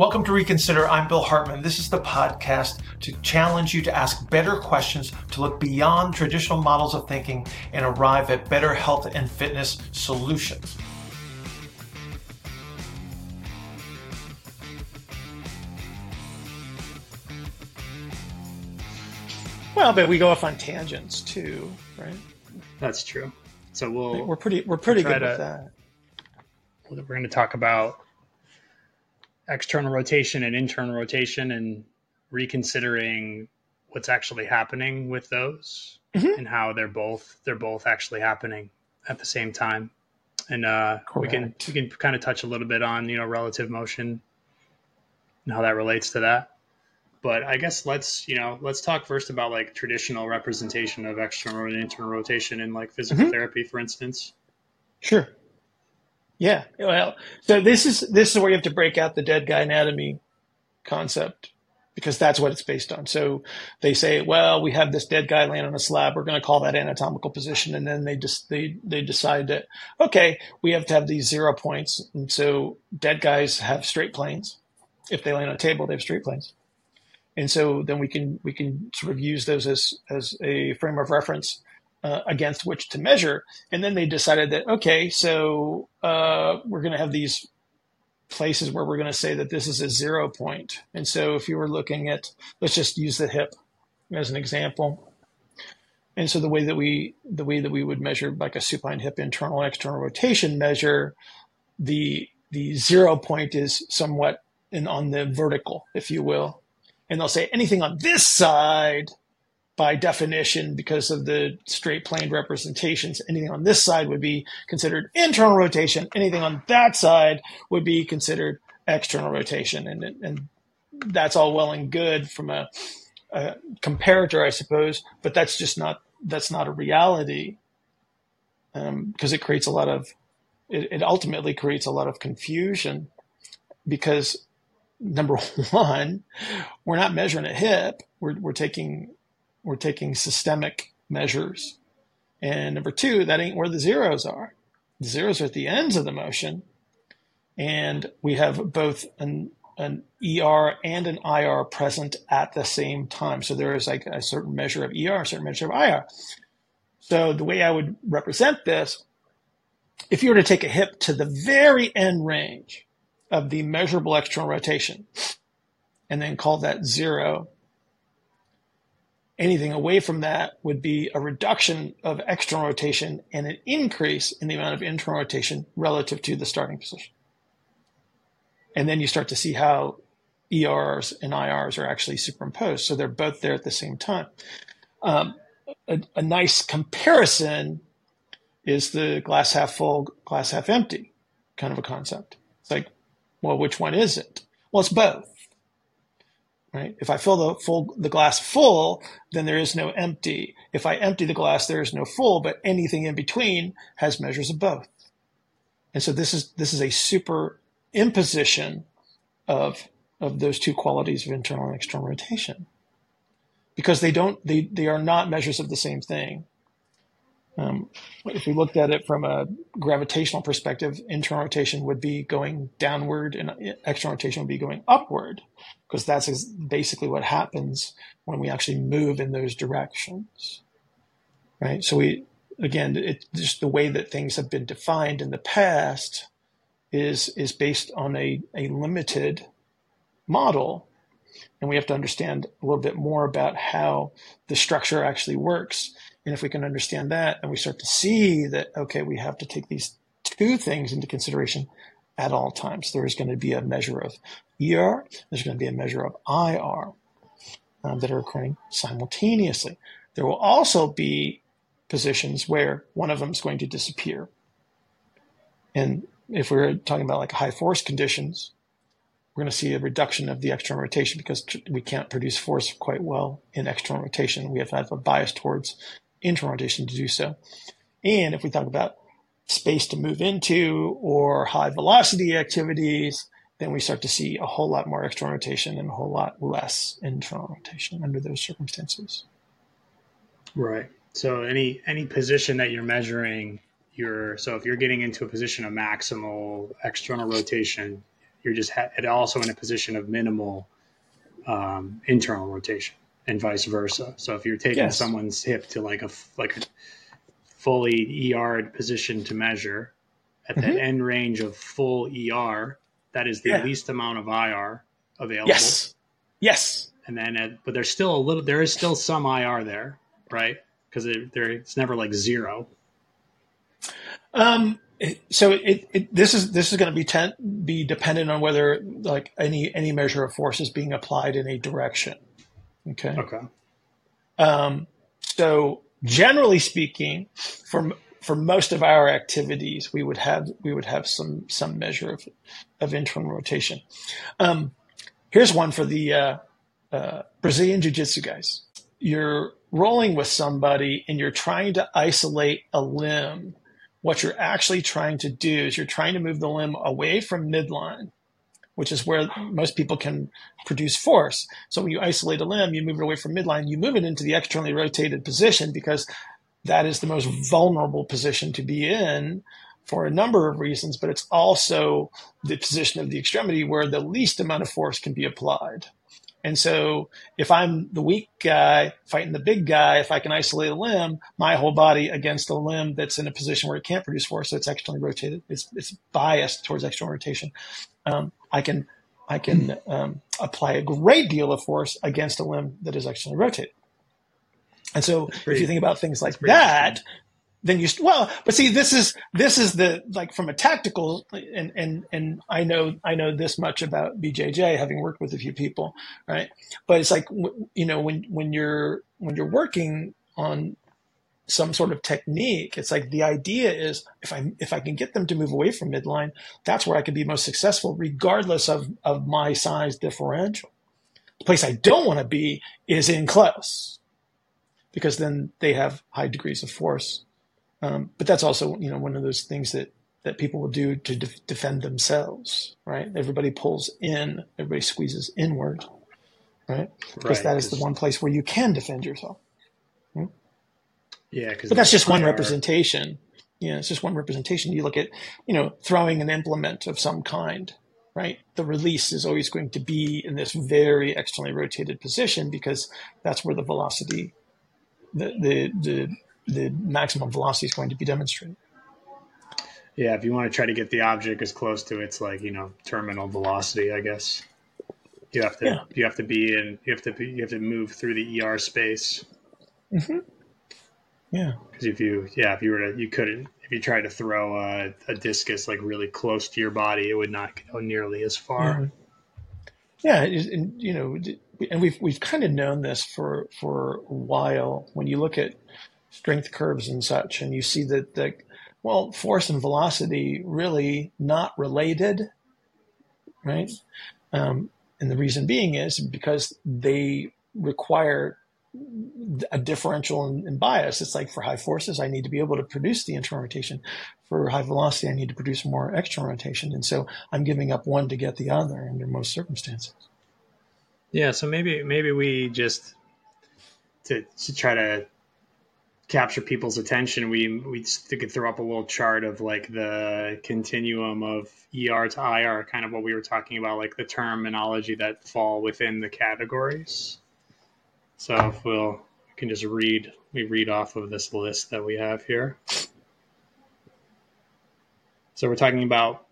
Welcome to Reconsider. I'm Bill Hartman. This is the podcast to challenge you to ask better questions, to look beyond traditional models of thinking, and arrive at better health and fitness solutions. Well, but we go off on tangents too, right? That's true. So we'll we're pretty we're pretty we'll good to, with that. We're going to talk about external rotation and internal rotation and reconsidering what's actually happening with those mm-hmm. and how they're both they're both actually happening at the same time. And uh, we can we can kind of touch a little bit on you know relative motion and how that relates to that. But i guess let's you know let's talk first about like traditional representation of external and internal rotation in like physical mm-hmm. therapy for instance. Sure yeah. Well, so this is this is where you have to break out the dead guy anatomy concept because that's what it's based on. So they say, well, we have this dead guy laying on a slab. We're going to call that anatomical position, and then they just they they decide that okay, we have to have these zero points, and so dead guys have straight planes. If they lay on a table, they have straight planes, and so then we can we can sort of use those as as a frame of reference uh, against which to measure. And then they decided that, okay, so uh, we're going to have these places where we're going to say that this is a zero point. And so if you were looking at, let's just use the hip as an example. And so the way that we the way that we would measure like a supine hip internal and external rotation measure, the the zero point is somewhat in on the vertical, if you will. And they'll say anything on this side by definition, because of the straight plane representations, anything on this side would be considered internal rotation. Anything on that side would be considered external rotation. And, and that's all well and good from a, a comparator, I suppose, but that's just not, that's not a reality because um, it creates a lot of, it, it ultimately creates a lot of confusion because number one, we're not measuring a hip. We're, we're taking we're taking systemic measures. And number two, that ain't where the zeros are. The zeros are at the ends of the motion. And we have both an, an ER and an IR present at the same time. So there is like a certain measure of ER, a certain measure of IR. So the way I would represent this, if you were to take a hip to the very end range of the measurable external rotation and then call that zero, Anything away from that would be a reduction of external rotation and an increase in the amount of internal rotation relative to the starting position. And then you start to see how ERs and IRs are actually superimposed. So they're both there at the same time. Um, a, a nice comparison is the glass half full, glass half empty kind of a concept. It's like, well, which one is it? Well, it's both right? If I fill the full the glass full, then there is no empty. If I empty the glass, there is no full, but anything in between has measures of both. And so this is this is a super imposition of of those two qualities of internal and external rotation. Because they don't they they are not measures of the same thing. Um, if we looked at it from a gravitational perspective, internal rotation would be going downward and external rotation would be going upward because that's basically what happens when we actually move in those directions. Right. So we, again, it just the way that things have been defined in the past is, is based on a, a limited model. And we have to understand a little bit more about how the structure actually works. And if we can understand that and we start to see that, okay, we have to take these two things into consideration at all times. There is going to be a measure of ER, there's going to be a measure of IR um, that are occurring simultaneously. There will also be positions where one of them is going to disappear. And if we're talking about like high force conditions, we're going to see a reduction of the external rotation because we can't produce force quite well in external rotation. We have to have a bias towards internal rotation to do so. And if we talk about space to move into or high velocity activities, then we start to see a whole lot more external rotation and a whole lot less internal rotation under those circumstances. Right. So any any position that you're measuring, you're so if you're getting into a position of maximal external rotation, you're just ha- also in a position of minimal um, internal rotation and vice versa. So if you're taking yes. someone's hip to like a like a fully ER position to measure at mm-hmm. the end range of full ER, that is the yeah. least amount of IR available. Yes. Yes. And then, at, but there's still a little. There is still some IR there, right? Because it, there, it's never like zero. Um. So it, it this is this is going to be ten, be dependent on whether like any any measure of force is being applied in a direction. Okay. Okay. Um. So generally speaking, for for most of our activities, we would have we would have some some measure of of internal rotation. Um, here's one for the uh, uh, Brazilian Jiu Jitsu guys. You're rolling with somebody and you're trying to isolate a limb. What you're actually trying to do is you're trying to move the limb away from midline, which is where most people can produce force. So when you isolate a limb, you move it away from midline, you move it into the externally rotated position because that is the most vulnerable position to be in for a number of reasons, but it's also the position of the extremity where the least amount of force can be applied. And so if I'm the weak guy fighting the big guy, if I can isolate a limb, my whole body against a limb that's in a position where it can't produce force, so it's externally rotated, it's, it's biased towards external rotation. Um, I can, I can um, apply a great deal of force against a limb that is externally rotated. And so pretty, if you think about things like that, then you well but see this is this is the like from a tactical and and and i know i know this much about bjj having worked with a few people right but it's like you know when when you're when you're working on some sort of technique it's like the idea is if i if i can get them to move away from midline that's where i can be most successful regardless of of my size differential the place i don't want to be is in close because then they have high degrees of force um, but that's also, you know, one of those things that that people will do to de- defend themselves, right? Everybody pulls in, everybody squeezes inward, right? Because right, that is the one place where you can defend yourself. Hmm? Yeah, but that's just one representation. Yeah, it's just one representation. You look at, you know, throwing an implement of some kind, right? The release is always going to be in this very externally rotated position because that's where the velocity, the the the the maximum velocity is going to be demonstrated. Yeah, if you want to try to get the object as close to its like you know terminal velocity, I guess you have to yeah. you have to be in you have to be, you have to move through the ER space. Mm-hmm. Yeah, because if you yeah if you were to you couldn't if you tried to throw a, a, discus like really close to your body, it would not go nearly as far. Yeah, yeah and you know, and we've we've kind of known this for for a while. When you look at strength curves and such, and you see that the well, force and velocity really not related, right? Um, and the reason being is because they require a differential in, in, bias. It's like for high forces, I need to be able to produce the internal rotation. For high velocity, I need to produce more external rotation. And so I'm giving up one to get the other under most circumstances. Yeah. So maybe, maybe we just to, to try to capture people's attention, we we could throw up a little chart of like the continuum of ER to IR, kind of what we were talking about, like the terminology that fall within the categories. So if we'll we can just read we read off of this list that we have here. So we're talking about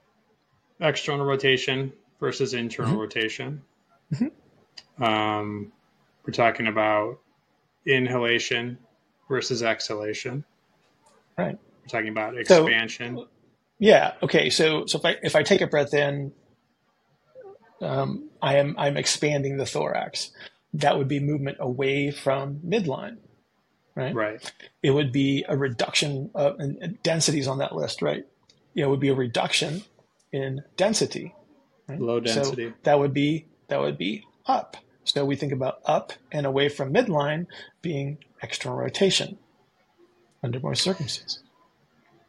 external rotation versus internal mm-hmm. rotation. Mm-hmm. Um, we're talking about inhalation versus exhalation. Right. We're talking about expansion. So, yeah. Okay. So so if I if I take a breath in, um, I am I'm expanding the thorax. That would be movement away from midline. Right. Right. It would be a reduction of densities on that list. Right. You know, it would be a reduction in density. Right? Low density. So that would be that would be up. So we think about up and away from midline being external rotation under most circumstances.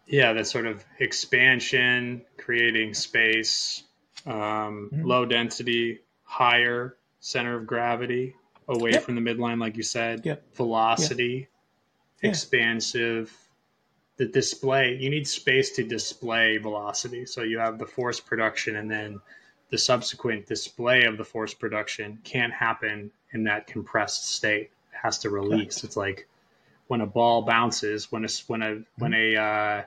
Yeah, that sort of expansion, creating space, um, mm-hmm. low density, higher center of gravity, away yep. from the midline, like you said, yep. velocity, yep. expansive. The display, you need space to display velocity. So you have the force production and then the subsequent display of the force production can't happen in that compressed state. It has to release. It's like when a ball bounces, when a when a when a uh,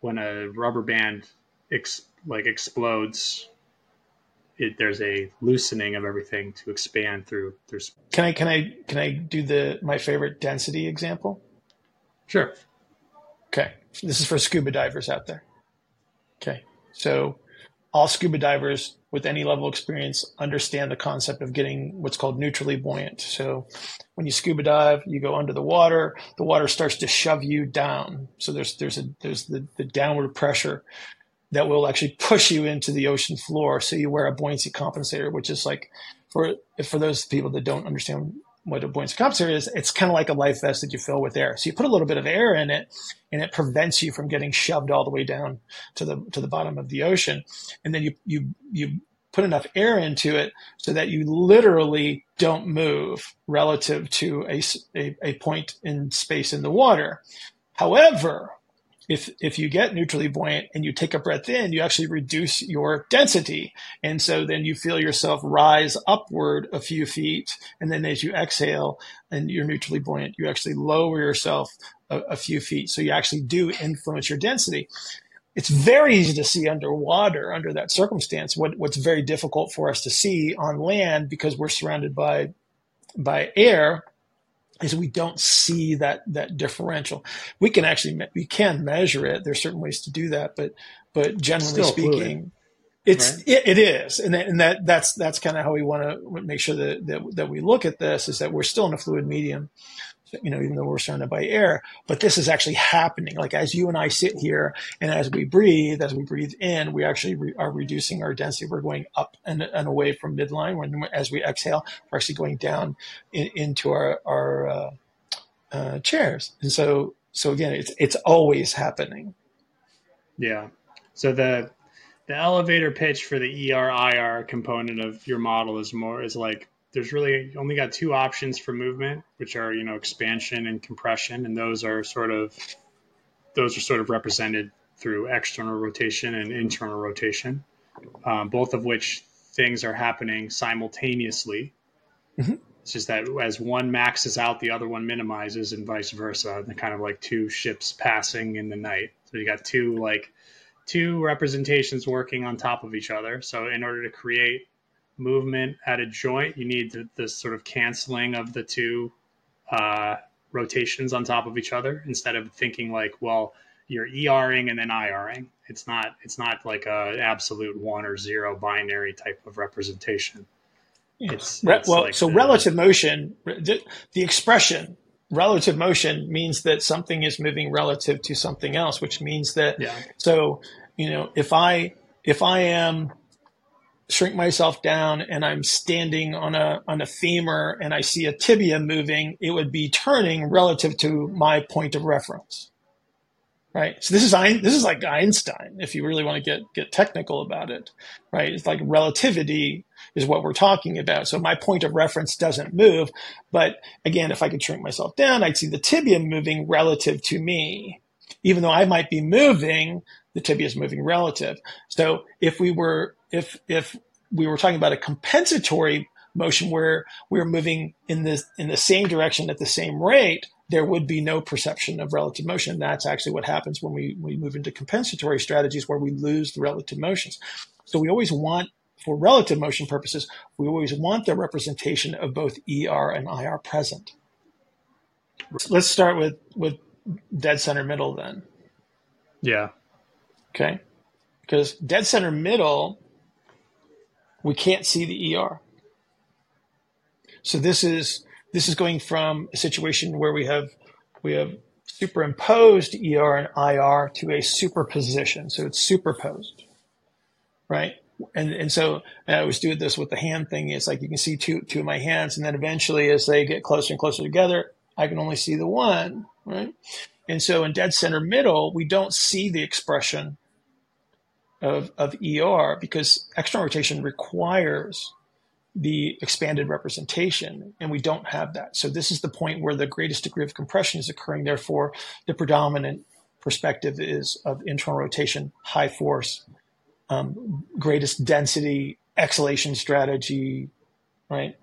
when a rubber band ex, like explodes, it, there's a loosening of everything to expand through through. Can I can I can I do the my favorite density example? Sure. Okay, this is for scuba divers out there. Okay, so all scuba divers with any level of experience understand the concept of getting what's called neutrally buoyant. So when you scuba dive, you go under the water, the water starts to shove you down. So there's there's a there's the, the downward pressure that will actually push you into the ocean floor. So you wear a buoyancy compensator, which is like for for those people that don't understand what a buoyancy compensator is, it's kind of like a life vest that you fill with air. So you put a little bit of air in it, and it prevents you from getting shoved all the way down to the to the bottom of the ocean. And then you you you put enough air into it so that you literally don't move relative to a, a, a point in space in the water. However, if if you get neutrally buoyant and you take a breath in, you actually reduce your density, and so then you feel yourself rise upward a few feet, and then as you exhale and you're neutrally buoyant, you actually lower yourself a, a few feet. So you actually do influence your density. It's very easy to see underwater under that circumstance. What, what's very difficult for us to see on land because we're surrounded by by air is we don't see that that differential. We can actually we can measure it. There's certain ways to do that, but but generally Still speaking, fluid, it's right? it, it is, and that, and that that's that's kind of how we want to make sure that, that that we look at this is that we're still in a fluid medium you know, even though we're surrounded by air, but this is actually happening. Like as you and I sit here and as we breathe, as we breathe in, we actually re- are reducing our density. We're going up and, and away from midline. When as we exhale, we're actually going down in, into our, our uh, uh, chairs. And so, so again, it's, it's always happening. Yeah. So the, the elevator pitch for the ER IR component of your model is more is like there's really only got two options for movement, which are you know expansion and compression, and those are sort of those are sort of represented through external rotation and internal rotation, um, both of which things are happening simultaneously. Mm-hmm. It's just that as one maxes out, the other one minimizes, and vice versa. They're kind of like two ships passing in the night. So you got two like two representations working on top of each other. So in order to create movement at a joint, you need the, the sort of canceling of the two uh, rotations on top of each other instead of thinking like, well, you're ERing and then IRing. It's not it's not like a absolute one or zero binary type of representation. It's, it's well, like so the, relative motion, the, the expression relative motion means that something is moving relative to something else, which means that yeah. so you know if I if I am shrink myself down and I'm standing on a on a femur and I see a tibia moving, it would be turning relative to my point of reference. Right. So this is this is like Einstein, if you really want to get get technical about it. Right. It's like relativity is what we're talking about. So my point of reference doesn't move. But again, if I could shrink myself down, I'd see the tibia moving relative to me. Even though I might be moving, the tibia is moving relative. So if we were if if we were talking about a compensatory motion where we are moving in the in the same direction at the same rate, there would be no perception of relative motion. That's actually what happens when we, we move into compensatory strategies where we lose the relative motions. So we always want, for relative motion purposes, we always want the representation of both ER and IR present. Let's start with, with dead center middle then. Yeah. Okay. Because dead center middle we can't see the ER. So this is this is going from a situation where we have we have superimposed ER and IR to a superposition. So it's superposed, right? And and so and I always do this with the hand thing. It's like you can see two two of my hands, and then eventually, as they get closer and closer together, I can only see the one, right? And so in dead center middle, we don't see the expression of, of ER because external rotation requires the expanded representation, and we don't have that. So this is the point where the greatest degree of compression is occurring. Therefore, the predominant perspective is of internal rotation, high force, um, greatest density exhalation strategy, right?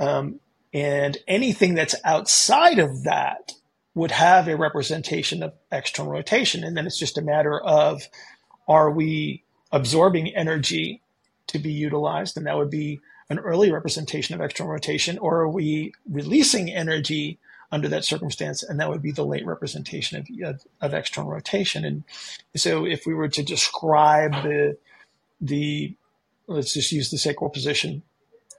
Um, and anything that's outside of that would have a representation of external rotation. And then it's just a matter of are we absorbing energy to be utilized? And that would be an early representation of external rotation, or are we releasing energy under that circumstance? And that would be the late representation of, of, of external rotation. And so if we were to describe the, the let's just use the sacral position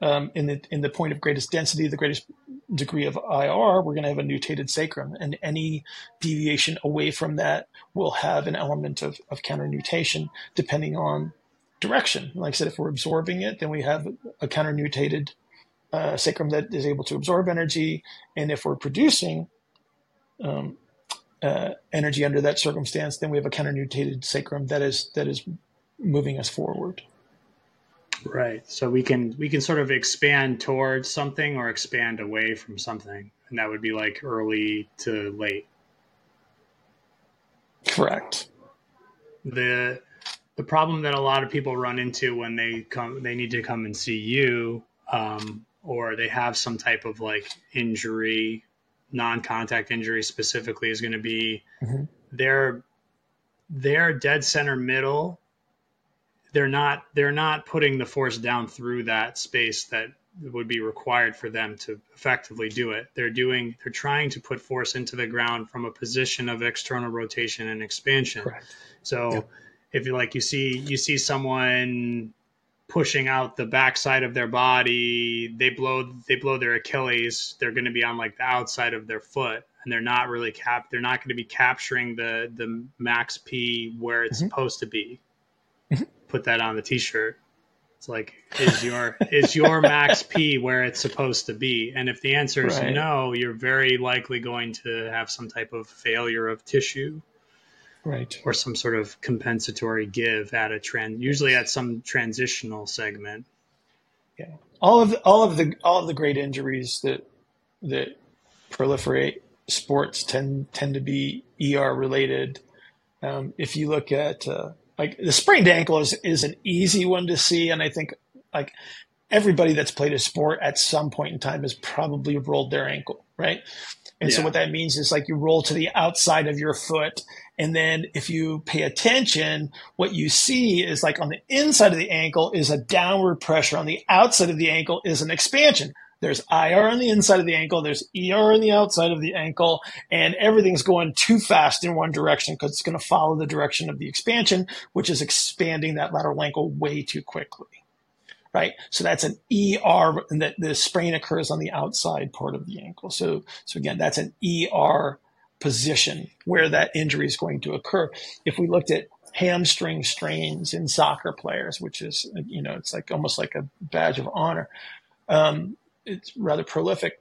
um, in the in the point of greatest density, the greatest degree of IR, we're going to have a nutated sacrum, and any deviation away from that will have an element of, of counter nutation depending on direction. Like I said, if we're absorbing it, then we have a counter nutated uh, sacrum that is able to absorb energy, and if we're producing um, uh, energy under that circumstance, then we have a counter nutated sacrum that is that is moving us forward. Right. So we can we can sort of expand towards something or expand away from something, and that would be like early to late. Correct. The the problem that a lot of people run into when they come they need to come and see you um, or they have some type of like injury non-contact injury specifically is going to be mm-hmm. their their dead center middle they're not they're not putting the force down through that space that would be required for them to effectively do it. They're doing they're trying to put force into the ground from a position of external rotation and expansion. Correct. So yep. if you like you see you see someone pushing out the backside of their body, they blow they blow their Achilles, they're going to be on like the outside of their foot and they're not really cap they're not going to be capturing the the max P where it's mm-hmm. supposed to be. Put that on the t-shirt. It's like, is your is your max P where it's supposed to be? And if the answer is right. no, you're very likely going to have some type of failure of tissue, right, or some sort of compensatory give at a trend, usually at some transitional segment. Yeah, all of the, all of the all of the great injuries that that proliferate sports tend tend to be ER related. Um, if you look at uh, like the sprained ankle is is an easy one to see, and I think like everybody that's played a sport at some point in time has probably rolled their ankle, right? And yeah. so what that means is like you roll to the outside of your foot. And then if you pay attention, what you see is like on the inside of the ankle is a downward pressure. On the outside of the ankle is an expansion. There's IR on the inside of the ankle. There's ER on the outside of the ankle, and everything's going too fast in one direction because it's going to follow the direction of the expansion, which is expanding that lateral ankle way too quickly. Right. So that's an ER, and that the sprain occurs on the outside part of the ankle. So, so again, that's an ER position where that injury is going to occur. If we looked at hamstring strains in soccer players, which is, you know, it's like almost like a badge of honor. Um, it's rather prolific.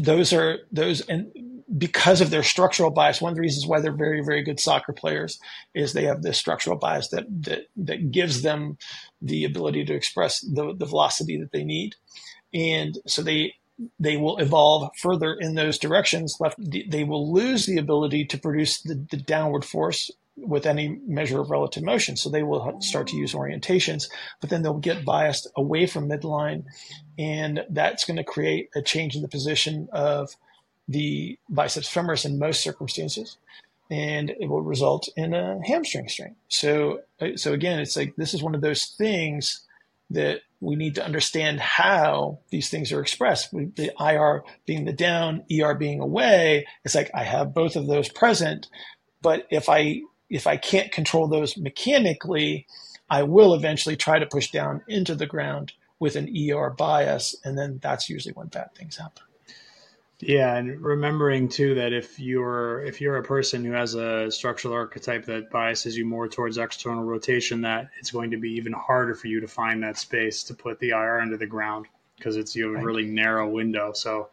Those are those, and because of their structural bias, one of the reasons why they're very, very good soccer players is they have this structural bias that that that gives them the ability to express the, the velocity that they need, and so they they will evolve further in those directions. Left, they will lose the ability to produce the, the downward force with any measure of relative motion. So they will start to use orientations, but then they'll get biased away from midline. And that's going to create a change in the position of the biceps femoris in most circumstances. And it will result in a hamstring strain. So, so again, it's like this is one of those things that we need to understand how these things are expressed. The IR being the down, ER being away. It's like I have both of those present, but if I if I can't control those mechanically, I will eventually try to push down into the ground with an ER bias, and then that's usually when bad things happen. Yeah, and remembering too that if you're if you're a person who has a structural archetype that biases you more towards external rotation, that it's going to be even harder for you to find that space to put the IR into the ground because it's you have a really narrow window. So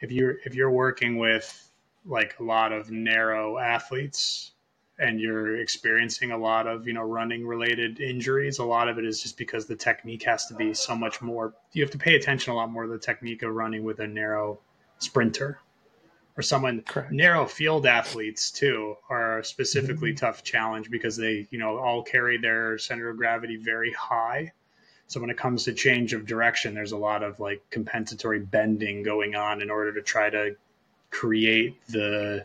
if you're if you're working with like a lot of narrow athletes, and you're experiencing a lot of you know running related injuries a lot of it is just because the technique has to be so much more you have to pay attention a lot more to the technique of running with a narrow sprinter or someone Correct. narrow field athletes too are a specifically mm-hmm. tough challenge because they you know all carry their center of gravity very high So when it comes to change of direction, there's a lot of like compensatory bending going on in order to try to create the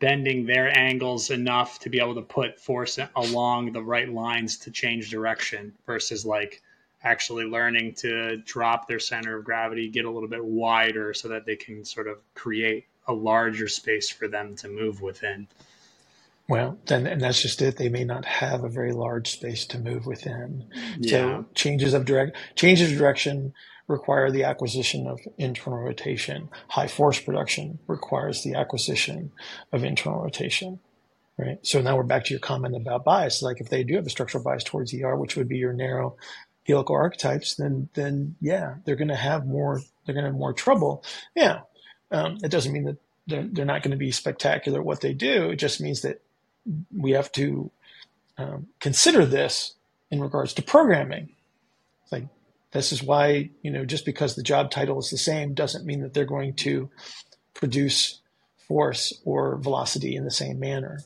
bending their angles enough to be able to put force along the right lines to change direction versus like actually learning to drop their center of gravity, get a little bit wider so that they can sort of create a larger space for them to move within. Well, then, and that's just it. They may not have a very large space to move within. Yeah. So changes of direct changes of direction require the acquisition of internal rotation. High force production requires the acquisition of internal rotation. Right. So now we're back to your comment about bias. Like if they do have a structural bias towards ER, which would be your narrow helical archetypes, then then yeah, they're going to have more. They're going to have more trouble. Yeah. Um, it doesn't mean that they're, they're not going to be spectacular at what they do. It just means that we have to um, consider this in regards to programming. Like this is why you know just because the job title is the same doesn't mean that they're going to produce force or velocity in the same manner.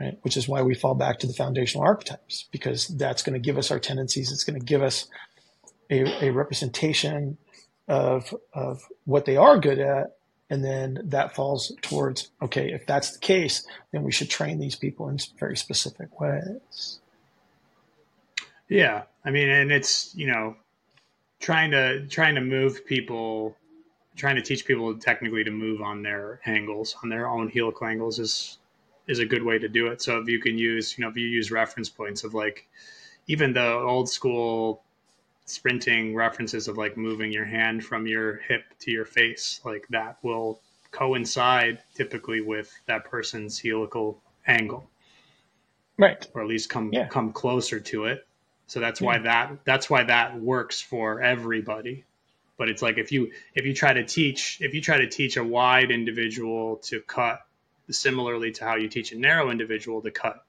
Right? Which is why we fall back to the foundational archetypes because that's going to give us our tendencies. It's going to give us a, a representation of of what they are good at and then that falls towards, okay, if that's the case, then we should train these people in very specific ways. Yeah. I mean, and it's, you know, trying to, trying to move people, trying to teach people technically to move on their angles, on their own helical angles is, is a good way to do it. So if you can use, you know, if you use reference points of like, even the old school sprinting references of like moving your hand from your hip to your face, like that will coincide typically with that person's helical angle. Right. Or at least come yeah. come closer to it. So that's why that that's why that works for everybody. But it's like if you if you try to teach if you try to teach a wide individual to cut similarly to how you teach a narrow individual to cut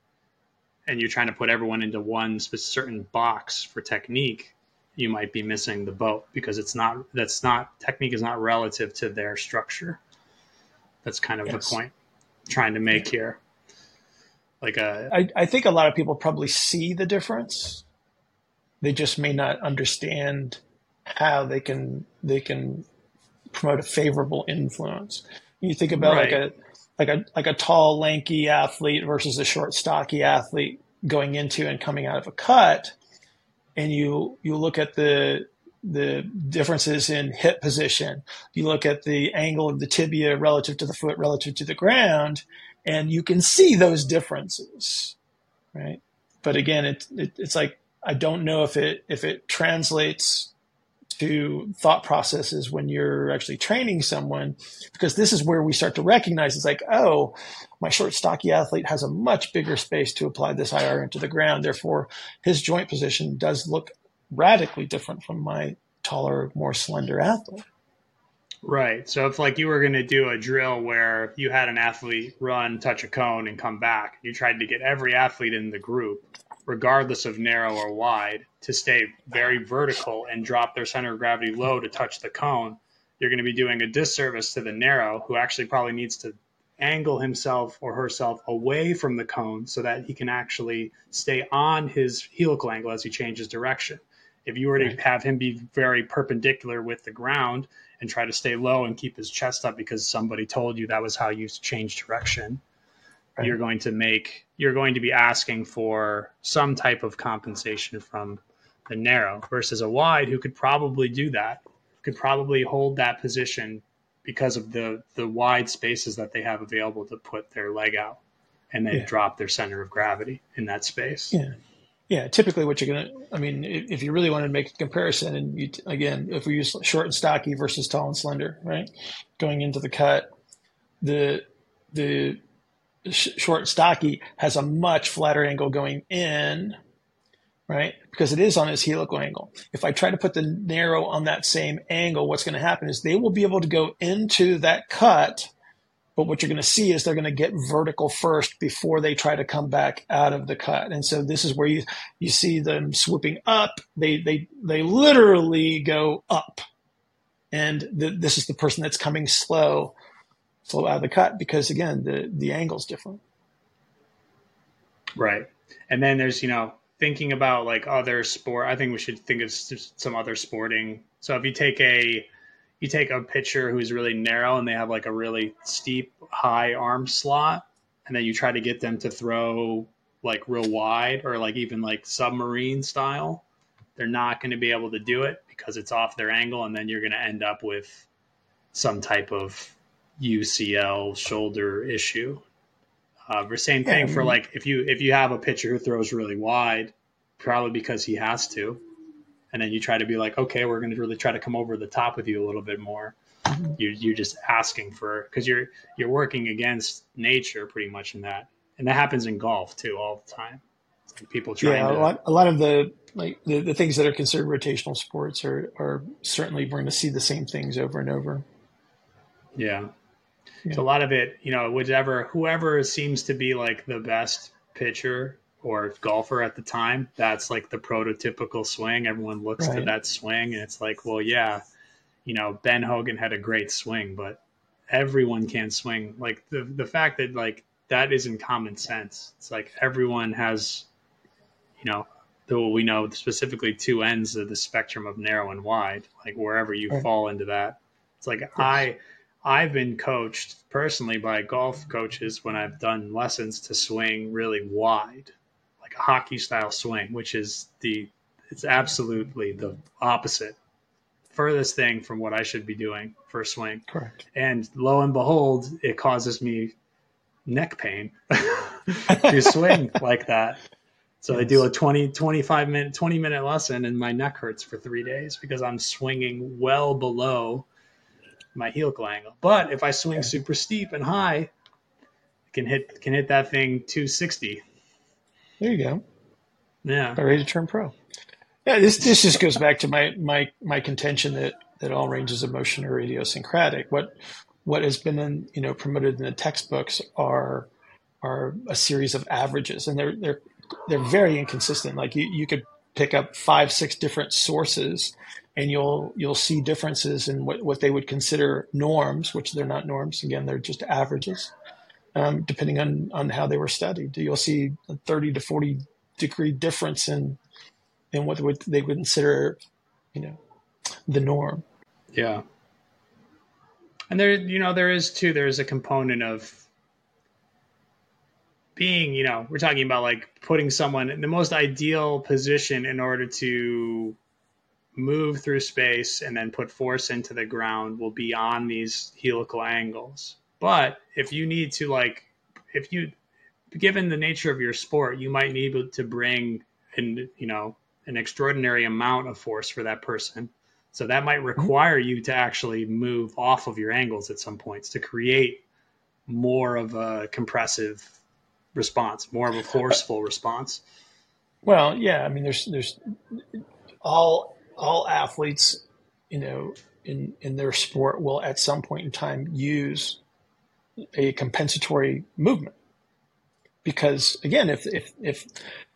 and you're trying to put everyone into one certain box for technique you might be missing the boat because it's not that's not technique is not relative to their structure. That's kind of yes. the point I'm trying to make yeah. here. Like a, I, I think a lot of people probably see the difference. They just may not understand how they can they can promote a favorable influence. You think about right. like a like a like a tall, lanky athlete versus a short, stocky athlete going into and coming out of a cut and you you look at the the differences in hip position. You look at the angle of the tibia relative to the foot, relative to the ground, and you can see those differences, right? But again, it, it, it's like I don't know if it if it translates to thought processes when you're actually training someone, because this is where we start to recognize it's like, oh, my short, stocky athlete has a much bigger space to apply this IR into the ground. Therefore, his joint position does look radically different from my taller, more slender athlete. Right. So if like you were going to do a drill where you had an athlete run, touch a cone, and come back, you tried to get every athlete in the group regardless of narrow or wide, to stay very vertical and drop their center of gravity low to touch the cone, you're going to be doing a disservice to the narrow who actually probably needs to angle himself or herself away from the cone so that he can actually stay on his helical angle as he changes direction. If you were to have him be very perpendicular with the ground and try to stay low and keep his chest up because somebody told you that was how you change direction, right. you're going to make you're going to be asking for some type of compensation from the narrow versus a wide who could probably do that could probably hold that position because of the the wide spaces that they have available to put their leg out and then yeah. drop their center of gravity in that space yeah yeah typically what you're gonna i mean if you really want to make a comparison and you again if we use short and stocky versus tall and slender right going into the cut the the short stocky has a much flatter angle going in, right? Because it is on its helical angle. If I try to put the narrow on that same angle, what's going to happen is they will be able to go into that cut, but what you're going to see is they're going to get vertical first before they try to come back out of the cut. And so this is where you you see them swooping up. They they they literally go up. And this is the person that's coming slow slow out of the cut because again the the angle's different right and then there's you know thinking about like other sport, I think we should think of some other sporting. So if you take a you take a pitcher who's really narrow and they have like a really steep high arm slot, and then you try to get them to throw like real wide or like even like submarine style, they're not going to be able to do it because it's off their angle, and then you're going to end up with some type of UCL shoulder issue. Uh, the same thing yeah. for like if you if you have a pitcher who throws really wide, probably because he has to, and then you try to be like, okay, we're going to really try to come over the top with you a little bit more. Mm-hmm. You're you're just asking for because you're you're working against nature pretty much in that, and that happens in golf too all the time. Like people trying yeah, to, a lot a lot of the like the, the things that are considered rotational sports are are certainly we're going to see the same things over and over. Yeah. Yeah. So a lot of it, you know, whichever whoever seems to be like the best pitcher or golfer at the time, that's like the prototypical swing. Everyone looks right. to that swing and it's like, well, yeah, you know, Ben Hogan had a great swing, but everyone can swing. Like the the fact that like that isn't common sense. It's like everyone has, you know, though we know specifically two ends of the spectrum of narrow and wide, like wherever you right. fall into that. It's like yes. I I've been coached personally by golf coaches when I've done lessons to swing really wide like a hockey style swing, which is the it's absolutely the opposite, furthest thing from what I should be doing for a swing. Correct. And lo and behold, it causes me neck pain to swing like that. So yes. I do a 20, 25 minute, 20 minute lesson and my neck hurts for three days because I'm swinging well below my helical angle. But if I swing super steep and high, I can hit, can hit that thing 260 there you go. Yeah. ready to turn pro. Yeah, this this just goes back to my my my contention that that all ranges of motion are idiosyncratic. What what has been in, you know promoted in the textbooks are are a series of averages, and they're they're they're very inconsistent. Like you, you could pick up five six different sources, and you'll you'll see differences in what what they would consider norms, which they're not norms. Again, they're just averages um, depending on, on how they were studied. You'll see a 30 to 40 degree difference in, in what would, they would consider, you know, the norm. Yeah. And there, you know, there is too, there's a component of being, you know, we're talking about like putting someone in the most ideal position in order to move through space and then put force into the ground will be on these helical angles. But if you need to like, if you, given the nature of your sport, you might need to bring an, you know, an extraordinary amount of force for that person. So that might mm-hmm. require you to actually move off of your angles at some points to create more of a compressive response, more of a forceful response. Well, yeah, I mean, there's there's all all athletes, you know, in in their sport will at some point in time use a compensatory movement. Because again, if, if, if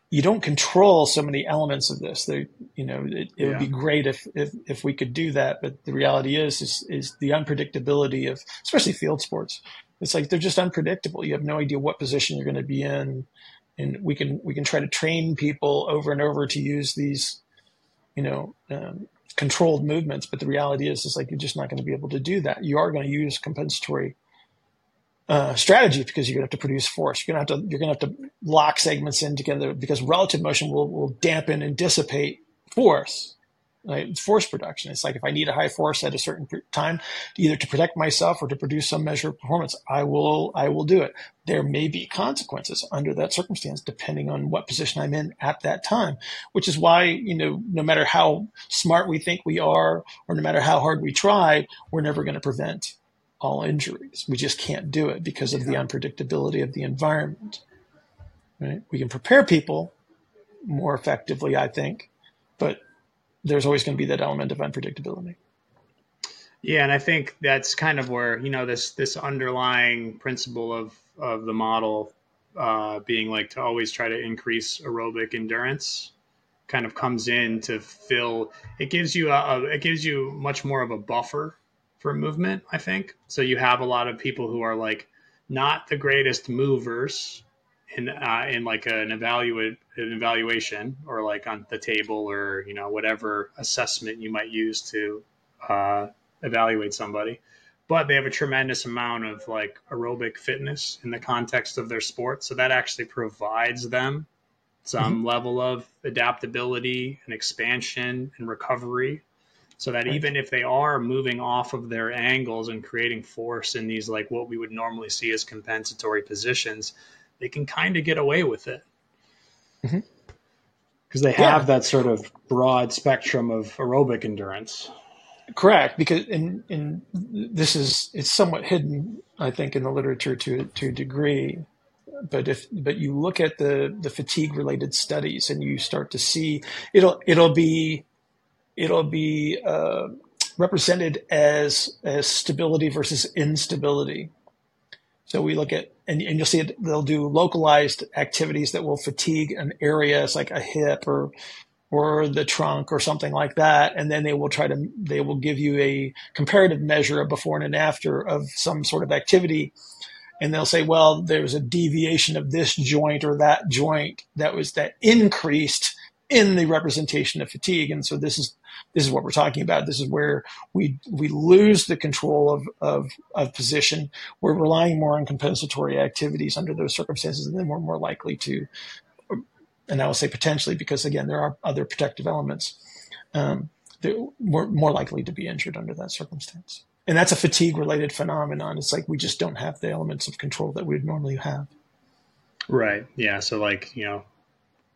you don't control so many elements of this, there, you know, it, it yeah. would be great if, if, if we could do that. But the reality is, is, is the unpredictability of, especially field sports. It's like, they're just unpredictable. You have no idea what position you're going to be in. And we can, we can try to train people over and over to use these, you know, um, controlled movements. But the reality is, is like, you're just not going to be able to do that. You are going to use compensatory uh, strategy because you're going to have to produce force. You're going to have to you're going to have to lock segments in together because relative motion will will dampen and dissipate force. Right? Force production. It's like if I need a high force at a certain time, either to protect myself or to produce some measure of performance, I will I will do it. There may be consequences under that circumstance, depending on what position I'm in at that time. Which is why you know, no matter how smart we think we are, or no matter how hard we try, we're never going to prevent all injuries. We just can't do it because of the unpredictability of the environment. Right? We can prepare people more effectively, I think, but there's always going to be that element of unpredictability. Yeah, and I think that's kind of where you know this this underlying principle of of the model uh, being like to always try to increase aerobic endurance kind of comes in to fill. It gives you a, a it gives you much more of a buffer for movement, I think. So you have a lot of people who are like not the greatest movers, in uh, in like an evaluate an evaluation or like on the table or you know whatever assessment you might use to uh, evaluate somebody but they have a tremendous amount of like aerobic fitness in the context of their sport so that actually provides them some mm-hmm. level of adaptability and expansion and recovery so that right. even if they are moving off of their angles and creating force in these like what we would normally see as compensatory positions they can kind of get away with it because mm-hmm. they have yeah. that sort of broad spectrum of aerobic endurance correct because and in this is it's somewhat hidden i think in the literature to to a degree but if but you look at the the fatigue related studies and you start to see it'll it'll be it'll be uh, represented as as stability versus instability. So we look at and, and you'll see it, they'll do localized activities that will fatigue an area, it's like a hip or or the trunk or something like that, and then they will try to they will give you a comparative measure of before and after of some sort of activity and they'll say, well, there's a deviation of this joint or that joint that was that increased in the representation of fatigue. And so this is this is what we're talking about. This is where we we lose the control of of, of position. We're relying more on compensatory activities under those circumstances, and then we're more likely to. And I will say potentially because again there are other protective elements. Um, we're more likely to be injured under that circumstance and that's a fatigue related phenomenon. It's like we just don't have the elements of control that we'd normally have. Right. Yeah. So like you know,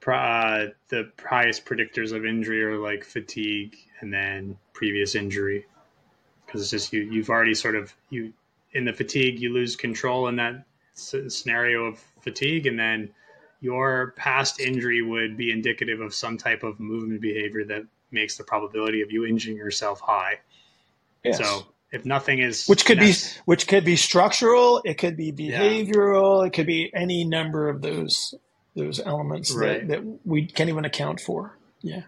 uh, the highest predictors of injury are like fatigue and then previous injury, because it's just you you've already sort of you in the fatigue you lose control in that scenario of fatigue, and then your past injury would be indicative of some type of movement behavior that makes the probability of you injuring yourself high. Yes. So if nothing is which could be which could be structural it could be behavioral yeah. it could be any number of those those elements right. that, that we can't even account for yeah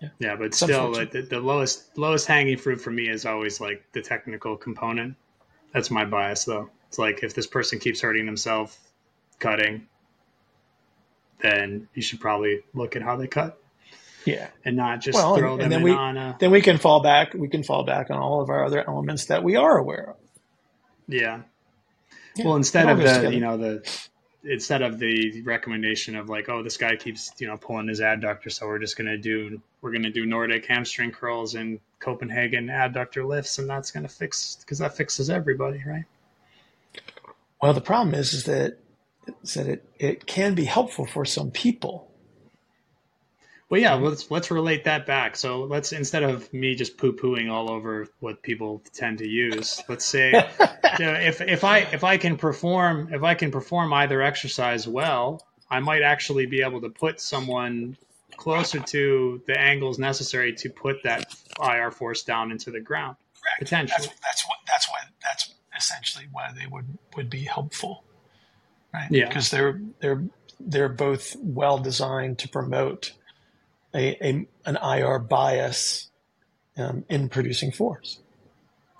yeah, yeah but still like the, the lowest lowest hanging fruit for me is always like the technical component that's my bias though it's like if this person keeps hurting themselves cutting then you should probably look at how they cut yeah, and not just well, throw and, them and then we, on a. Then we can fall back. We can fall back on all of our other elements that we are aware of. Yeah. yeah. Well, instead of the together. you know the instead of the recommendation of like oh this guy keeps you know pulling his adductor so we're just gonna do we're gonna do Nordic hamstring curls and Copenhagen adductor lifts and that's gonna fix because that fixes everybody right. Well, the problem is is that is that it, it can be helpful for some people well, yeah, mm-hmm. let's let's relate that back. So let's instead of me just poo pooing all over what people tend to use, let's say you know, if if I if I can perform if I can perform either exercise well, I might actually be able to put someone closer to the angles necessary to put that IR force down into the ground. Correct. Potentially. That's, that's what that's why that's essentially why they would would be helpful. Right? Yeah. Because they're they're they're both well designed to promote a, a an IR bias um, in producing force.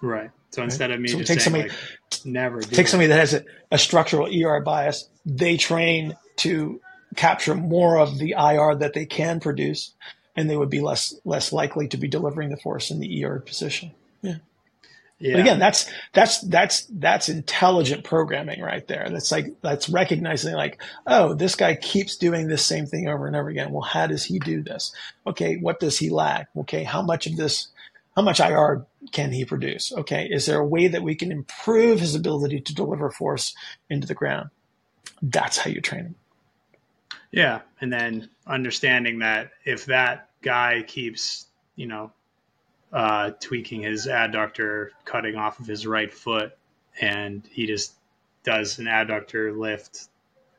Right. So instead right? of me so just take somebody, like, never take somebody that has a, a, structural ER bias, they train to capture more of the IR that they can produce, and they would be less less likely to be delivering the force in the ER position. Yeah. But again, that's that's that's that's intelligent programming right there. That's like that's recognizing like, oh, this guy keeps doing this same thing over and over again. Well, how does he do this? Okay, what does he lack? Okay, how much of this how much IR can he produce? Okay, is there a way that we can improve his ability to deliver force into the ground? That's how you train him. Yeah, and then understanding that if that guy keeps, you know, uh, tweaking his adductor, cutting off of his right foot, and he just does an adductor lift,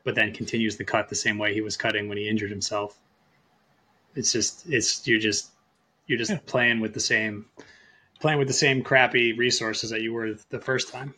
but then continues the cut the same way he was cutting when he injured himself. It's just it's you're just you're just yeah. playing with the same playing with the same crappy resources that you were the first time.